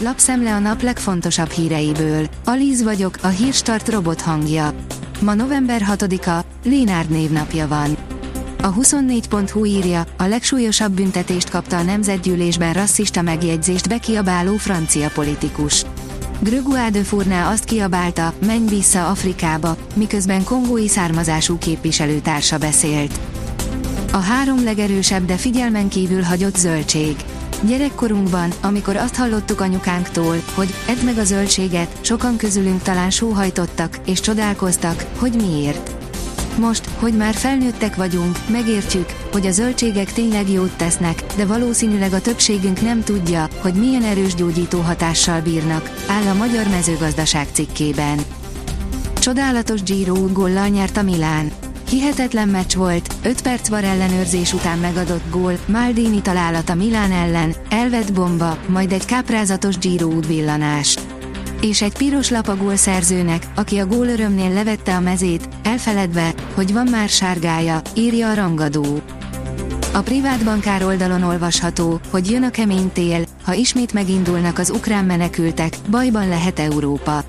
lapszemle a nap legfontosabb híreiből. Alíz vagyok, a hírstart robot hangja. Ma november 6-a, Lénárd névnapja van. A 24.hu írja, a legsúlyosabb büntetést kapta a nemzetgyűlésben rasszista megjegyzést bekiabáló francia politikus. Gregoire de Fourná azt kiabálta, menj vissza Afrikába, miközben kongói származású képviselőtársa beszélt. A három legerősebb, de figyelmen kívül hagyott zöldség. Gyerekkorunkban, amikor azt hallottuk anyukánktól, hogy edd meg a zöldséget, sokan közülünk talán sóhajtottak, és csodálkoztak, hogy miért. Most, hogy már felnőttek vagyunk, megértjük, hogy a zöldségek tényleg jót tesznek, de valószínűleg a többségünk nem tudja, hogy milyen erős gyógyító hatással bírnak, áll a Magyar Mezőgazdaság cikkében. Csodálatos Giro góllal nyert a Milán. Hihetetlen meccs volt, 5 perc var ellenőrzés után megadott gól, Maldini találata Milán ellen, elvett bomba, majd egy káprázatos Giro villanás. És egy piros lap a gólszerzőnek, aki a gólörömnél levette a mezét, elfeledve, hogy van már sárgája, írja a rangadó. A privát bankár oldalon olvasható, hogy jön a kemény tél, ha ismét megindulnak az ukrán menekültek, bajban lehet Európa.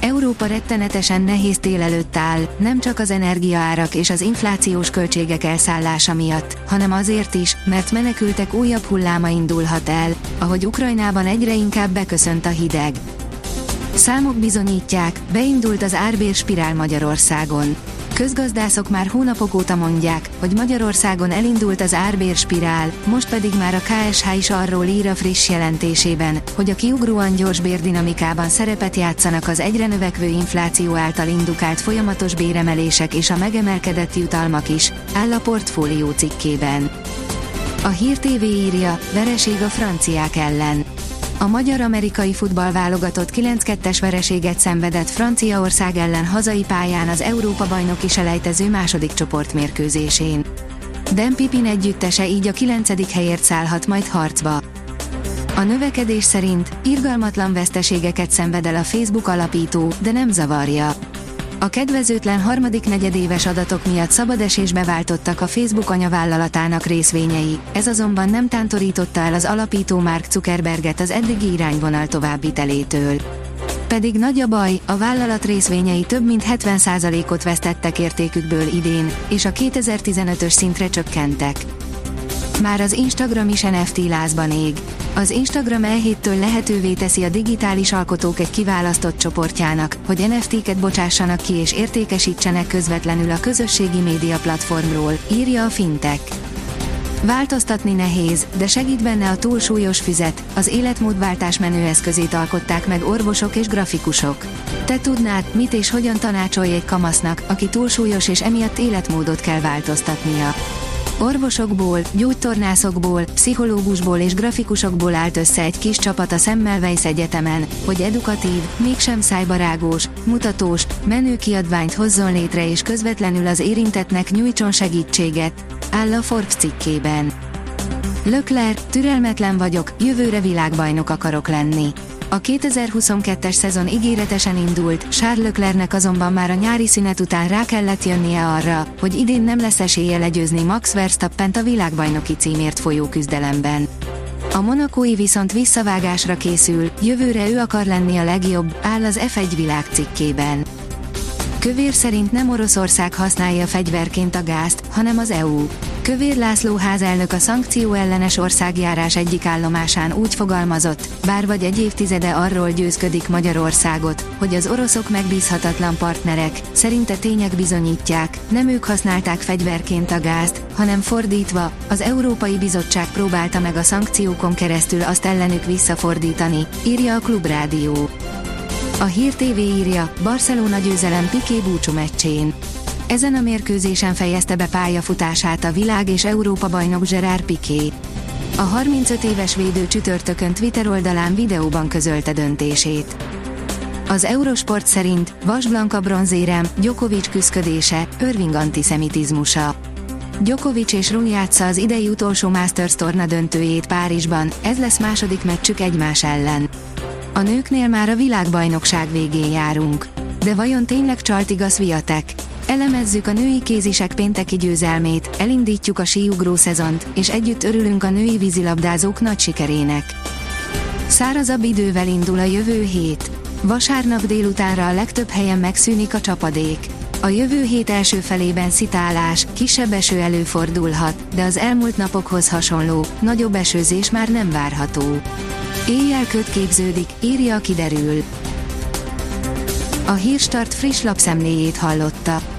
Európa rettenetesen nehéz tél előtt áll, nem csak az energiaárak és az inflációs költségek elszállása miatt, hanem azért is, mert menekültek újabb hulláma indulhat el, ahogy Ukrajnában egyre inkább beköszönt a hideg. Számok bizonyítják, beindult az árbér spirál Magyarországon. Közgazdászok már hónapok óta mondják, hogy Magyarországon elindult az árbér spirál, most pedig már a KSH is arról ír a friss jelentésében, hogy a kiugróan gyors bérdinamikában szerepet játszanak az egyre növekvő infláció által indukált folyamatos béremelések és a megemelkedett jutalmak is, áll a portfólió cikkében. A Hír TV írja, vereség a franciák ellen. A magyar-amerikai futballválogatott 9-2-es vereséget szenvedett Franciaország ellen hazai pályán az Európa-bajnoki selejtező második csoportmérkőzésén. Dan Pipin együttese így a 9. helyért szállhat majd harcba. A növekedés szerint irgalmatlan veszteségeket szenved el a Facebook alapító, de nem zavarja. A kedvezőtlen harmadik negyedéves adatok miatt szabadesésbe váltottak a Facebook anyavállalatának részvényei, ez azonban nem tántorította el az alapító Mark Zuckerberget az eddigi irányvonal továbbvitelétől. Pedig nagy a baj, a vállalat részvényei több mint 70%-ot vesztettek értékükből idén, és a 2015-ös szintre csökkentek. Már az Instagram is NFT lázban ég. Az Instagram elhéttől lehetővé teszi a digitális alkotók egy kiválasztott csoportjának, hogy NFT-ket bocsássanak ki és értékesítsenek közvetlenül a közösségi média platformról, írja a Fintech. Változtatni nehéz, de segít benne a túlsúlyos füzet, az életmódváltás menőeszközét alkották meg orvosok és grafikusok. Te tudnád, mit és hogyan tanácsolj egy kamasznak, aki túlsúlyos és emiatt életmódot kell változtatnia. Orvosokból, gyógytornászokból, pszichológusból és grafikusokból állt össze egy kis csapat a Semmelweis Egyetemen, hogy edukatív, mégsem szájbarágós, mutatós, menő kiadványt hozzon létre és közvetlenül az érintetnek nyújtson segítséget, áll a Forbes cikkében. Lökler, türelmetlen vagyok, jövőre világbajnok akarok lenni. A 2022-es szezon ígéretesen indult, Charles Leclernek azonban már a nyári szünet után rá kellett jönnie arra, hogy idén nem lesz esélye legyőzni Max Verstappent a világbajnoki címért folyó küzdelemben. A monakói viszont visszavágásra készül, jövőre ő akar lenni a legjobb, áll az F1 világ cikkében. Kövér szerint nem Oroszország használja fegyverként a gázt, hanem az EU. Kövér László házelnök a szankció ellenes országjárás egyik állomásán úgy fogalmazott, bár vagy egy évtizede arról győzködik Magyarországot, hogy az oroszok megbízhatatlan partnerek, szerinte tények bizonyítják, nem ők használták fegyverként a gázt, hanem fordítva, az Európai Bizottság próbálta meg a szankciókon keresztül azt ellenük visszafordítani, írja a Klubrádió. A Hír TV írja, Barcelona győzelem Piqué búcsú meccsén. Ezen a mérkőzésen fejezte be pályafutását a világ és Európa bajnok Gerard Piqué. A 35 éves védő csütörtökön Twitter oldalán videóban közölte döntését. Az Eurosport szerint Vas Blanka bronzérem, Djokovic küszködése, Irving antiszemitizmusa. Djokovic és Rune játsza az idei utolsó Masters torna döntőjét Párizsban, ez lesz második meccsük egymás ellen. A nőknél már a világbajnokság végén járunk. De vajon tényleg csalt igaz Viatek? Elemezzük a női kézisek pénteki győzelmét, elindítjuk a síugró szezont, és együtt örülünk a női vízilabdázók nagy sikerének. Szárazabb idővel indul a jövő hét. Vasárnap délutánra a legtöbb helyen megszűnik a csapadék. A jövő hét első felében szitálás, kisebb eső előfordulhat, de az elmúlt napokhoz hasonló, nagyobb esőzés már nem várható. Éjjel köt képződik, írja kiderül. A Hírstart friss lapszemléjét hallotta.